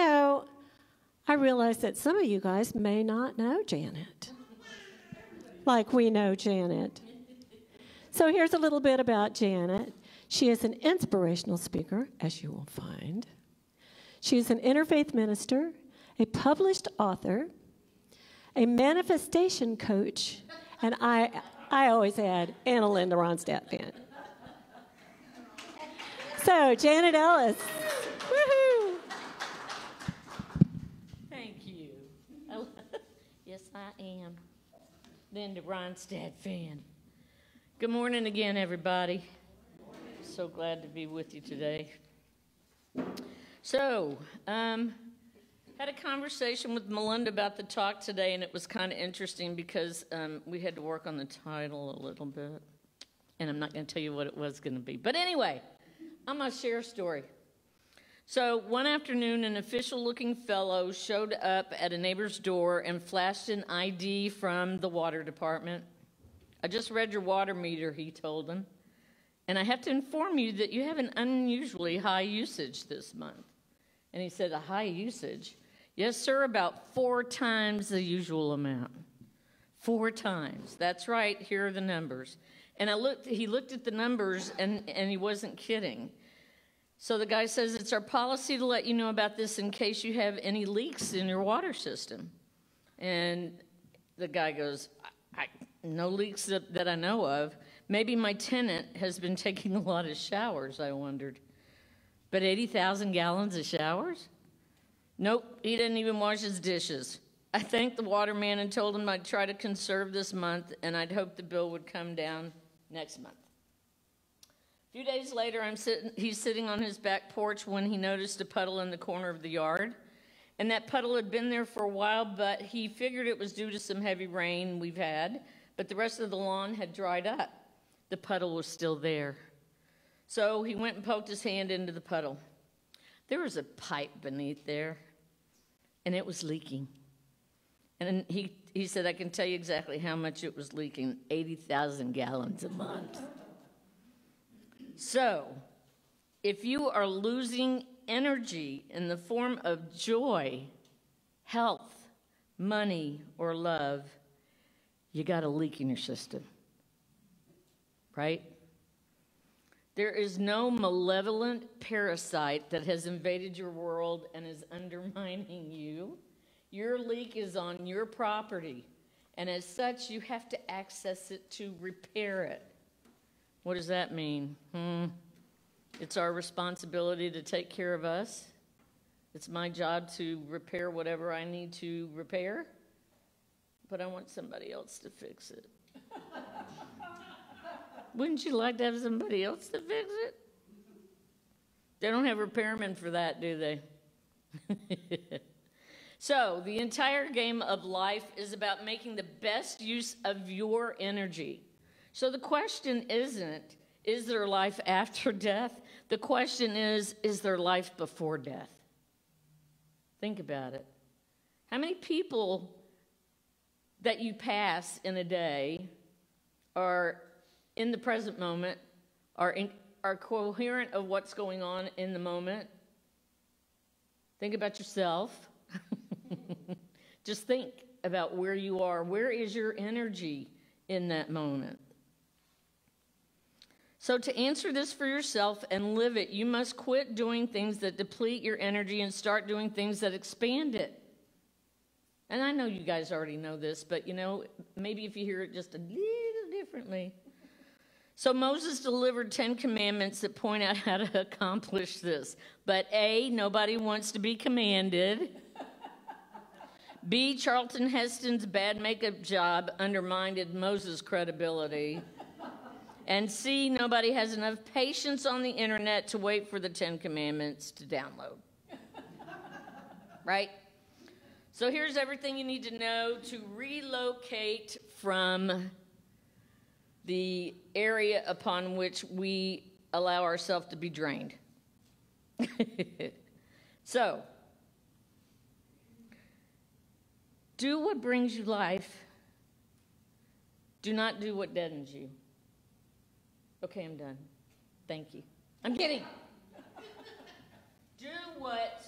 So I realize that some of you guys may not know Janet like we know Janet. So here's a little bit about Janet. She is an inspirational speaker, as you will find. She is an interfaith minister, a published author, a manifestation coach, and I, I always add, and a Linda Ronstadt fan. So, Janet Ellis. Woohoo! Thank you. Yes, I am. Linda Ronstadt fan. Good morning again, everybody. So glad to be with you today. So, um, had a conversation with Melinda about the talk today, and it was kind of interesting because um, we had to work on the title a little bit, and I'm not going to tell you what it was going to be. But anyway, I'm going to share a story. So one afternoon, an official looking fellow showed up at a neighbor's door and flashed an ID from the water department. I just read your water meter, he told him. And I have to inform you that you have an unusually high usage this month. And he said, A high usage? Yes, sir, about four times the usual amount. Four times. That's right, here are the numbers. And I looked, he looked at the numbers and, and he wasn't kidding. So the guy says, It's our policy to let you know about this in case you have any leaks in your water system. And the guy goes, I, I, No leaks that, that I know of. Maybe my tenant has been taking a lot of showers, I wondered. But 80,000 gallons of showers? Nope, he didn't even wash his dishes. I thanked the waterman and told him I'd try to conserve this month and I'd hope the bill would come down next month. A few days later, I'm sitting, he's sitting on his back porch when he noticed a puddle in the corner of the yard. And that puddle had been there for a while, but he figured it was due to some heavy rain we've had. But the rest of the lawn had dried up. The puddle was still there. So he went and poked his hand into the puddle. There was a pipe beneath there, and it was leaking. And he, he said, I can tell you exactly how much it was leaking 80,000 gallons a month. So, if you are losing energy in the form of joy, health, money, or love, you got a leak in your system. Right? There is no malevolent parasite that has invaded your world and is undermining you. Your leak is on your property, and as such, you have to access it to repair it. What does that mean? Hmm. It's our responsibility to take care of us. It's my job to repair whatever I need to repair, but I want somebody else to fix it. Wouldn't you like to have somebody else to fix it? They don't have repairmen for that, do they? so, the entire game of life is about making the best use of your energy. So the question isn't, is there life after death? The question is, is there life before death? Think about it. How many people that you pass in a day are in the present moment, are, in, are coherent of what's going on in the moment? Think about yourself. Just think about where you are. Where is your energy in that moment? So, to answer this for yourself and live it, you must quit doing things that deplete your energy and start doing things that expand it. And I know you guys already know this, but you know, maybe if you hear it just a little differently. So, Moses delivered 10 commandments that point out how to accomplish this. But A, nobody wants to be commanded. B, Charlton Heston's bad makeup job undermined Moses' credibility. And C, nobody has enough patience on the internet to wait for the Ten Commandments to download. right? So here's everything you need to know to relocate from the area upon which we allow ourselves to be drained. so, do what brings you life. Do not do what deadens you. Okay, I'm done. Thank you. I'm kidding. Do what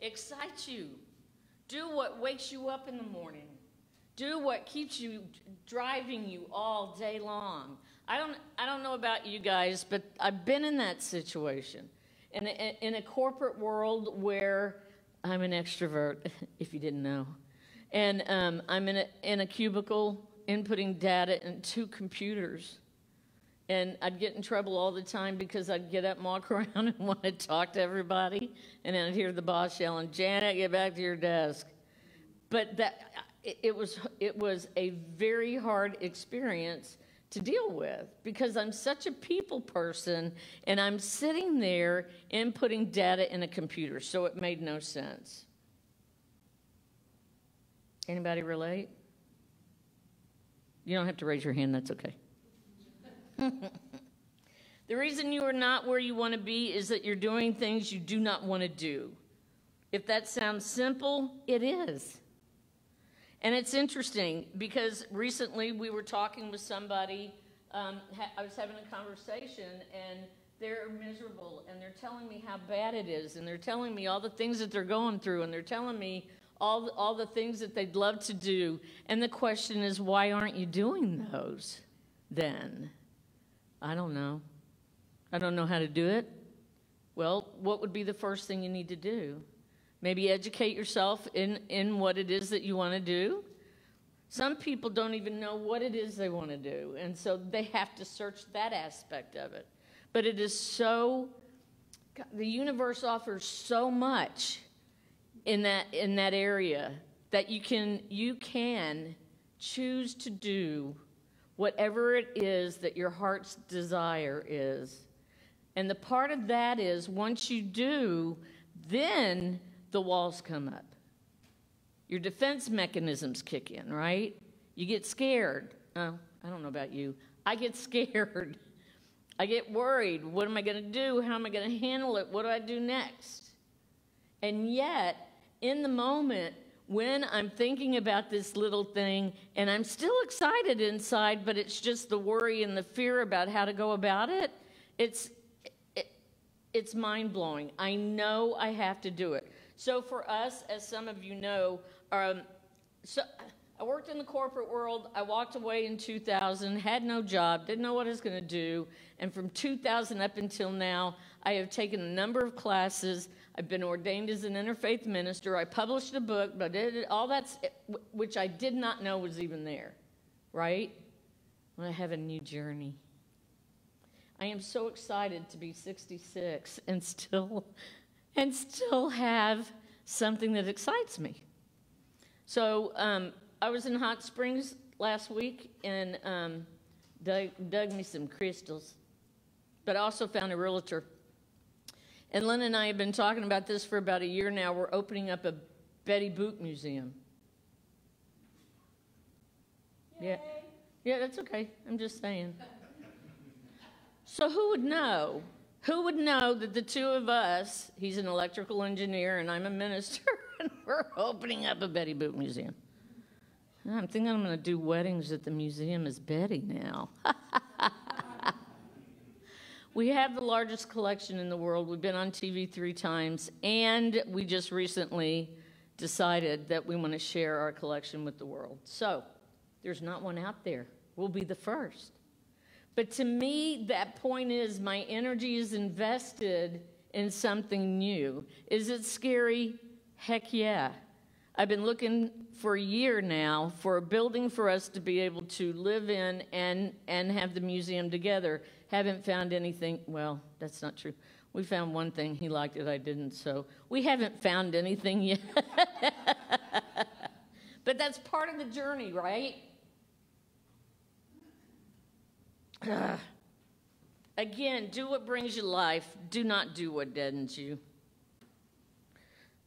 excites you. Do what wakes you up in the morning. Do what keeps you driving you all day long. I don't, I don't know about you guys, but I've been in that situation. In a, in a corporate world where I'm an extrovert, if you didn't know. And um, I'm in a, in a cubicle inputting data into computers. And I'd get in trouble all the time because I'd get up and walk around and want to talk to everybody. And then I'd hear the boss yelling, Janet, get back to your desk. But that, it, was, it was a very hard experience to deal with because I'm such a people person and I'm sitting there inputting data in a computer, so it made no sense. Anybody relate? You don't have to raise your hand, that's okay. the reason you are not where you want to be is that you're doing things you do not want to do. If that sounds simple, it is. And it's interesting because recently we were talking with somebody. Um, I was having a conversation and they're miserable and they're telling me how bad it is and they're telling me all the things that they're going through and they're telling me all the, all the things that they'd love to do. And the question is, why aren't you doing those then? I don't know. I don't know how to do it. Well, what would be the first thing you need to do? Maybe educate yourself in, in what it is that you want to do. Some people don't even know what it is they want to do, and so they have to search that aspect of it. But it is so, the universe offers so much in that, in that area that you can, you can choose to do whatever it is that your heart's desire is. And the part of that is once you do, then the walls come up. Your defense mechanisms kick in, right? You get scared. Oh, I don't know about you. I get scared. I get worried. What am I going to do? How am I going to handle it? What do I do next? And yet, in the moment, when I'm thinking about this little thing and I'm still excited inside, but it's just the worry and the fear about how to go about it, it's, it, it's mind blowing. I know I have to do it. So for us, as some of you know, um, so I worked in the corporate world. I walked away in 2000, had no job, didn't know what I was going to do. And from 2000 up until now, I have taken a number of classes. I've been ordained as an interfaith minister. I published a book, but did all that's which I did not know was even there, right? I have a new journey. I am so excited to be 66 and still and still have something that excites me. So um, I was in Hot Springs last week and um, dug, dug me some crystals, but I also found a realtor. And Lynn and I have been talking about this for about a year now. We're opening up a Betty Boop museum. Yay. Yeah. Yeah, that's okay. I'm just saying. So who would know who would know that the two of us, he's an electrical engineer and I'm a minister, and we're opening up a Betty Boop museum? I'm thinking I'm going to do weddings at the museum as Betty now. we have the largest collection in the world. We've been on TV three times, and we just recently decided that we want to share our collection with the world. So there's not one out there. We'll be the first. But to me, that point is my energy is invested in something new. Is it scary? Heck yeah. I've been looking for a year now for a building for us to be able to live in and, and have the museum together. Haven't found anything. Well, that's not true. We found one thing. He liked it, I didn't. So we haven't found anything yet. but that's part of the journey, right? Again, do what brings you life. Do not do what deadens you.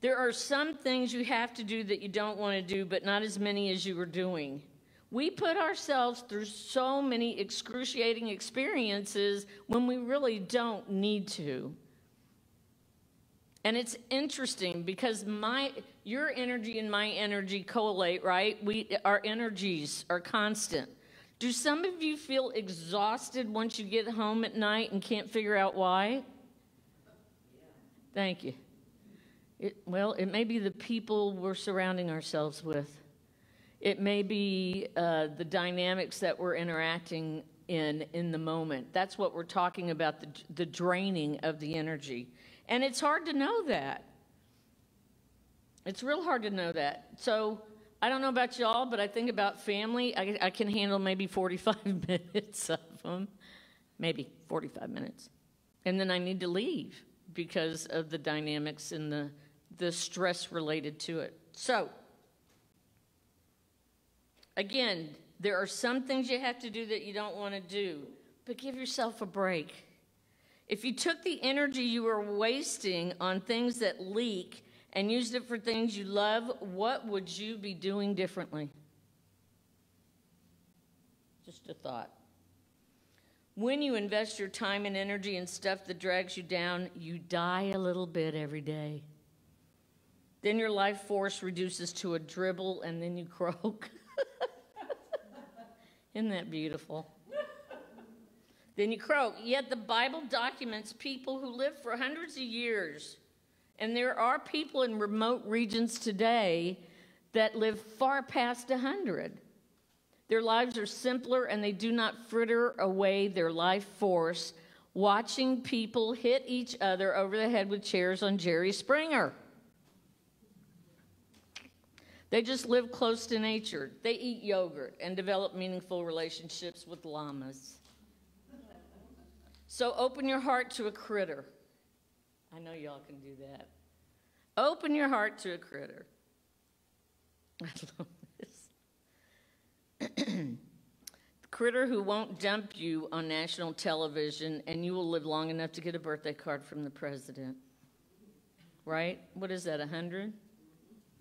There are some things you have to do that you don't want to do, but not as many as you are doing. We put ourselves through so many excruciating experiences when we really don't need to. And it's interesting because my your energy and my energy collate, right? We our energies are constant. Do some of you feel exhausted once you get home at night and can't figure out why? Thank you. It, well, it may be the people we're surrounding ourselves with. It may be uh, the dynamics that we're interacting in in the moment. That's what we're talking about the, the draining of the energy. And it's hard to know that. It's real hard to know that. So I don't know about y'all, but I think about family. I, I can handle maybe 45 minutes of them, maybe 45 minutes. And then I need to leave because of the dynamics and the, the stress related to it. So, again, there are some things you have to do that you don't want to do, but give yourself a break. If you took the energy you were wasting on things that leak and used it for things you love, what would you be doing differently? Just a thought. When you invest your time and energy in stuff that drags you down, you die a little bit every day. Then your life force reduces to a dribble and then you croak. Isn't that beautiful? then you croak. Yet the Bible documents people who lived for hundreds of years and there are people in remote regions today that live far past 100. Their lives are simpler and they do not fritter away their life force watching people hit each other over the head with chairs on Jerry Springer. They just live close to nature. They eat yogurt and develop meaningful relationships with llamas. So open your heart to a critter. I know y'all can do that. Open your heart to a critter. I love this. critter who won't dump you on national television and you will live long enough to get a birthday card from the president. Right? What is that, 100?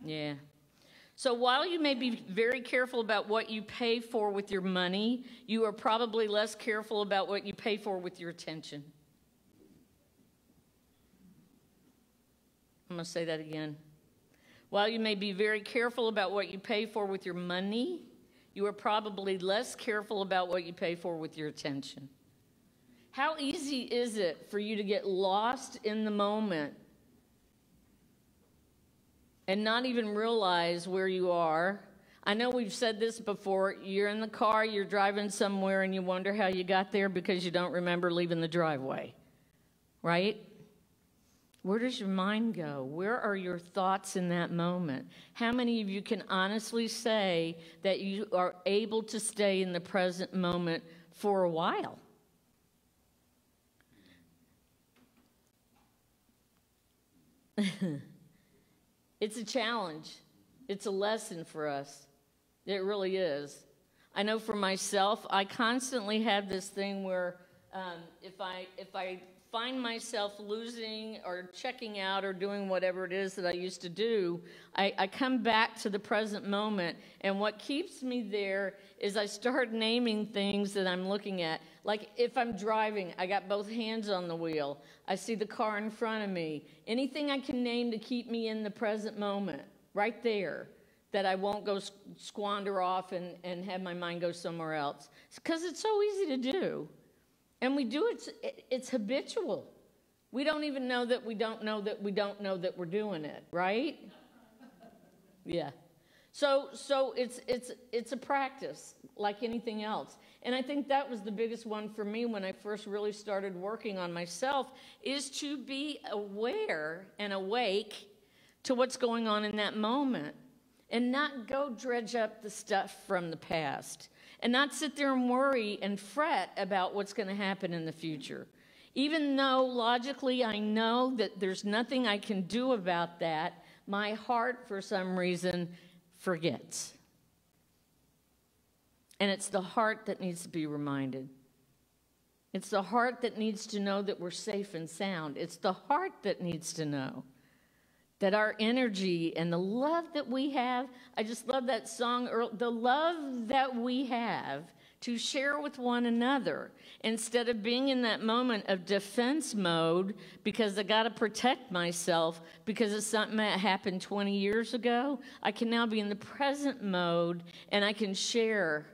Yeah. So while you may be very careful about what you pay for with your money, you are probably less careful about what you pay for with your attention. I'm going to say that again. While you may be very careful about what you pay for with your money, you are probably less careful about what you pay for with your attention. How easy is it for you to get lost in the moment and not even realize where you are? I know we've said this before. You're in the car, you're driving somewhere, and you wonder how you got there because you don't remember leaving the driveway, right? Where does your mind go? Where are your thoughts in that moment? How many of you can honestly say that you are able to stay in the present moment for a while? it's a challenge. It's a lesson for us. It really is. I know for myself, I constantly have this thing where um, if I if I find myself losing or checking out or doing whatever it is that I used to do, I, I, come back to the present moment. And what keeps me there is I start naming things that I'm looking at. Like if I'm driving, I got both hands on the wheel, I see the car in front of me. Anything I can name to keep me in the present moment, right there. That I won't go squander off and, and have my mind go somewhere else. Because it's so easy to do. And we do it, it's habitual. We don't even know that we don't know that we don't know that we're doing it, right? Yeah. So so it's it's it's a practice like anything else. And I think that was the biggest one for me when I first really started working on myself is to be aware and awake to what's going on in that moment and not go dredge up the stuff from the past and not sit there and worry and fret about what's going to happen in the future. Even though logically I know that there's nothing I can do about that, my heart, for some reason, forgets. And it's the heart that needs to be reminded. It's the heart that needs to know that we're safe and sound. It's the heart that needs to know that our energy and the love that we have, I just love that song, the love that we have to share with one another instead of being in that moment of defense mode because I got to protect myself because it's something that happened 20 years ago. I can now be in the present mode and I can share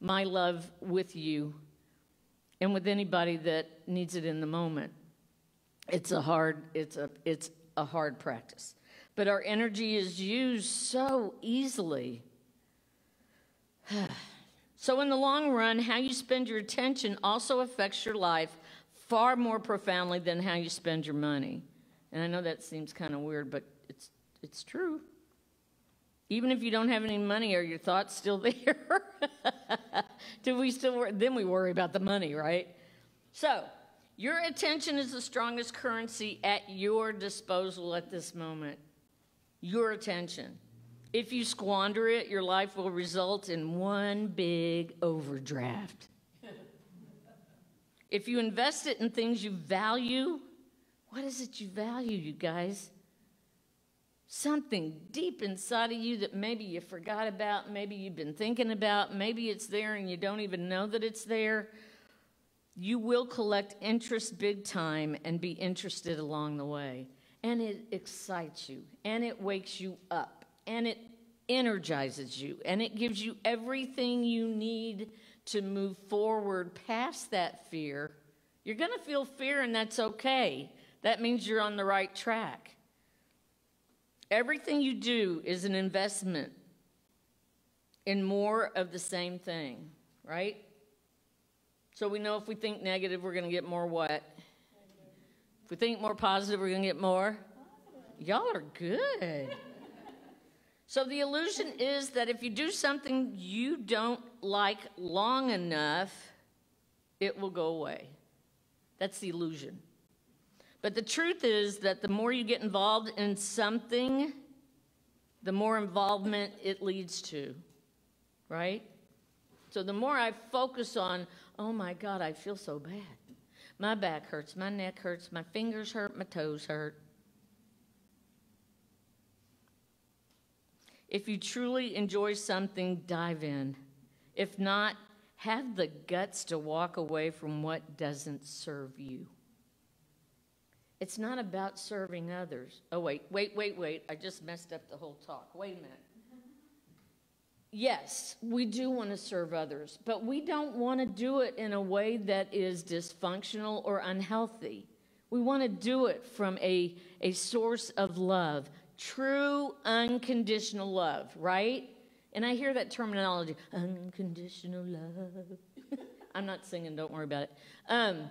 my love with you and with anybody that needs it in the moment. It's a hard it's a it's a hard practice. but our energy is used so easily. so, in the long run, how you spend your attention also affects your life far more profoundly than how you spend your money. And I know that seems kind of weird, but it's, it's true. Even if you don't have any money, are your thoughts still there? Do we still worry? Then we worry about the money, right? So, your attention is the strongest currency at your disposal at this moment. Your attention. If you squander it, your life will result in one big overdraft. if you invest it in things you value, what is it you value, you guys? something deep inside of you that maybe you forgot about, maybe you've been thinking about, maybe it's there and you don't even know that it's there, you will collect interest big time and be interested along the way. And it excites you, and it wakes you up, and it energizes you, and it gives you everything you need to move forward past that fear. You're going to feel fear, and that's okay. That means you're on the right track. Everything you do is an investment in more of the same thing, right? So we know if we think negative, we're going to get more what? If we think more positive, we're going to get more? Y'all are good. So the illusion is that if you do something you don't like long enough, it will go away. That's the illusion. But the truth is that the more you get involved in something, the more involvement it leads to, right? So the more I focus on, oh my God, I feel so bad. My back hurts, my neck hurts, my fingers hurt, my toes hurt. If you truly enjoy something, dive in. If not, have the guts to walk away from what doesn't serve you. It's not about serving others. Oh, wait, wait, wait, wait. I just messed up the whole talk. Wait a minute. Yes, we do want to serve others, but we don't want to do it in a way that is dysfunctional or unhealthy. We want to do it from a, a source of love, true unconditional love, right? And I hear that terminology, unconditional love. I'm not singing, don't worry about it. Um,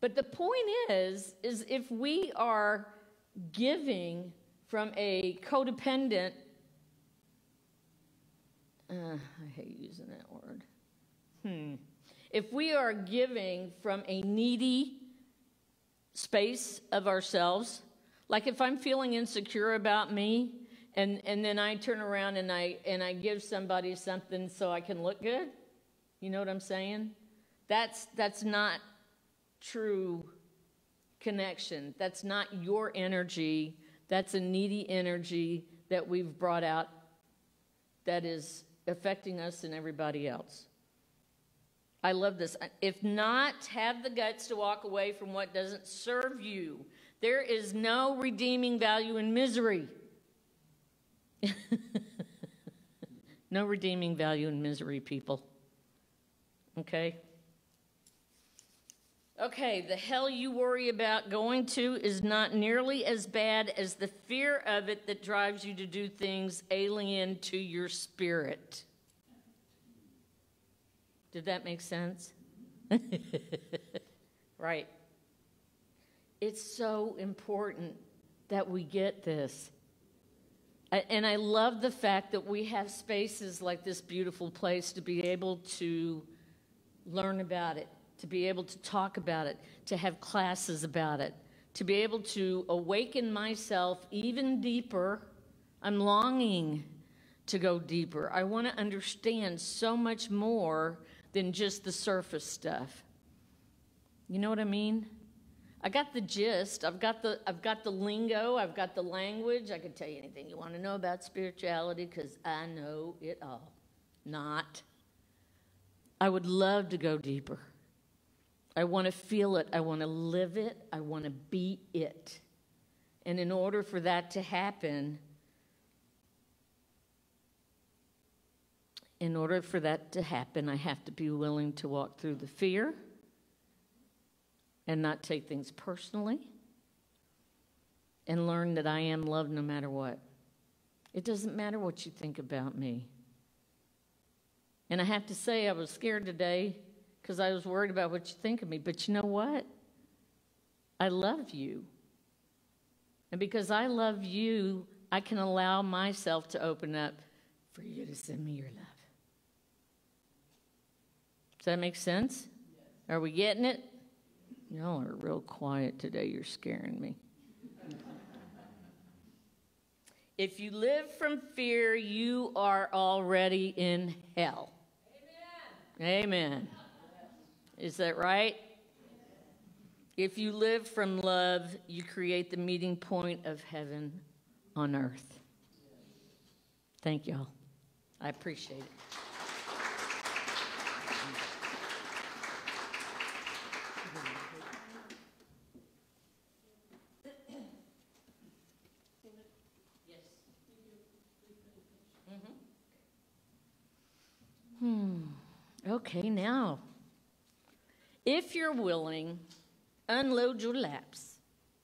but the point is, is if we are giving from a codependent, uh, I hate using that word. Hmm. If we are giving from a needy space of ourselves, like if I'm feeling insecure about me, and, and then I turn around and I, and I give somebody something so I can look good, you know what I'm saying? That's, that's not true connection. That's not your energy, that's a needy energy that we've brought out that is affecting us and everybody else. I love this. If not, have the guts to walk away from what doesn't serve you. There is no redeeming value in misery. no redeeming value in misery, people. Okay? Okay, the hell you worry about going to is not nearly as bad as the fear of it that drives you to do things alien to your spirit. Did that make sense? right. It's so important that we get this. And I love the fact that we have spaces like this beautiful place to be able to learn about it to be able to talk about it, to have classes about it, to be able to awaken myself even deeper. I'm longing to go deeper. I want to understand so much more than just the surface stuff. You know what I mean? I got the gist. I've got the I've got the lingo. I've got the language. I can tell you anything you want to know about spirituality because I know it all. Not. I would love to go deeper. I want to feel it. I want to live it. I want to be it. And in order for that to happen, in order for that to happen, I have to be willing to walk through the fear and not take things personally. and learn that I am loved no matter what. It doesn't matter what you think about me. And I have to say, I was scared today because I was worried about what you think of me. But you know what? I love you. And because I love you, I can allow myself to open up for you to send me your love. Does that make sense? Are we getting it? Y'all are real quiet today. You're scaring me. if you live from fear, you are already in hell. Amen. Amen. Is that right? If you live from love, you create the meeting point of heaven on earth. Thank y'all. I appreciate it. Hmm. Okay, now, if you're willing, unload your laps,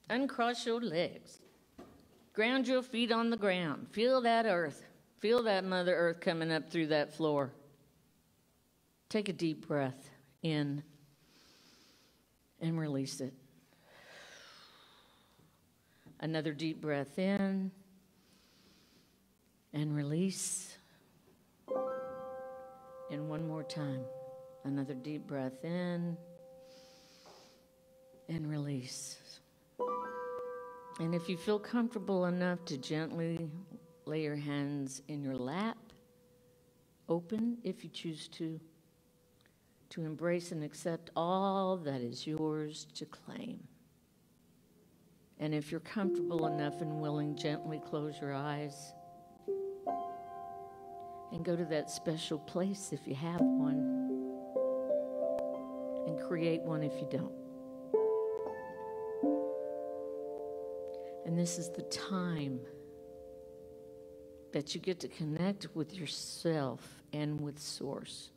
uncross your legs, ground your feet on the ground, feel that earth, feel that Mother Earth coming up through that floor. Take a deep breath in and release it. Another deep breath in and release. And one more time. Another deep breath in and release. And if you feel comfortable enough to gently lay your hands in your lap, open if you choose to, to embrace and accept all that is yours to claim. And if you're comfortable enough and willing, gently close your eyes and go to that special place if you have one, and create one if you don't. And this is the time that you get to connect with yourself and with Source.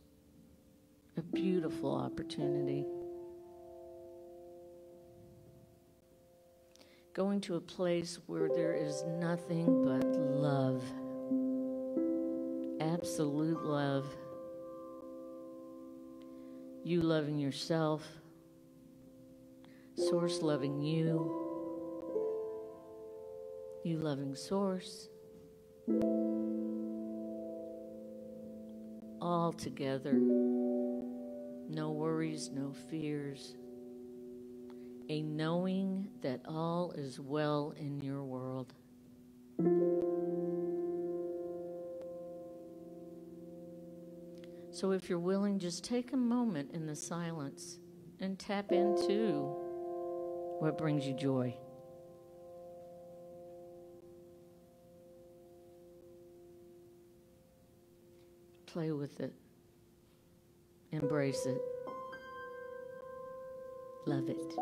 A beautiful opportunity. Going to a place where there is nothing but love absolute love. You loving yourself, Source loving you, you loving Source. All together. No worries, no fears. A knowing that all is well in your world. So, if you're willing, just take a moment in the silence and tap into what brings you joy. Play with it, embrace it, love it.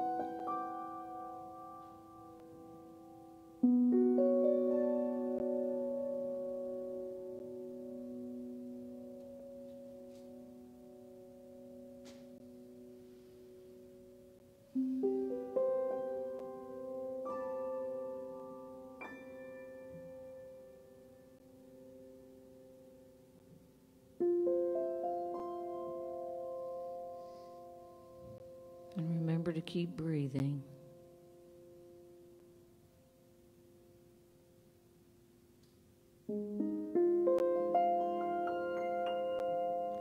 Remember to keep breathing.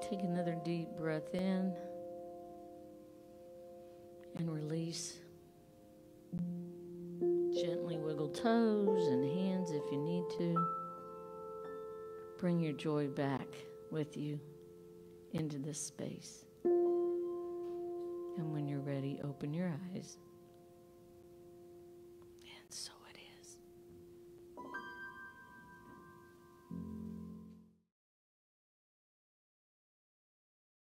Take another deep breath in and release. Gently wiggle toes and hands if you need to. Bring your joy back with you into this space. And when you're ready, open your eyes.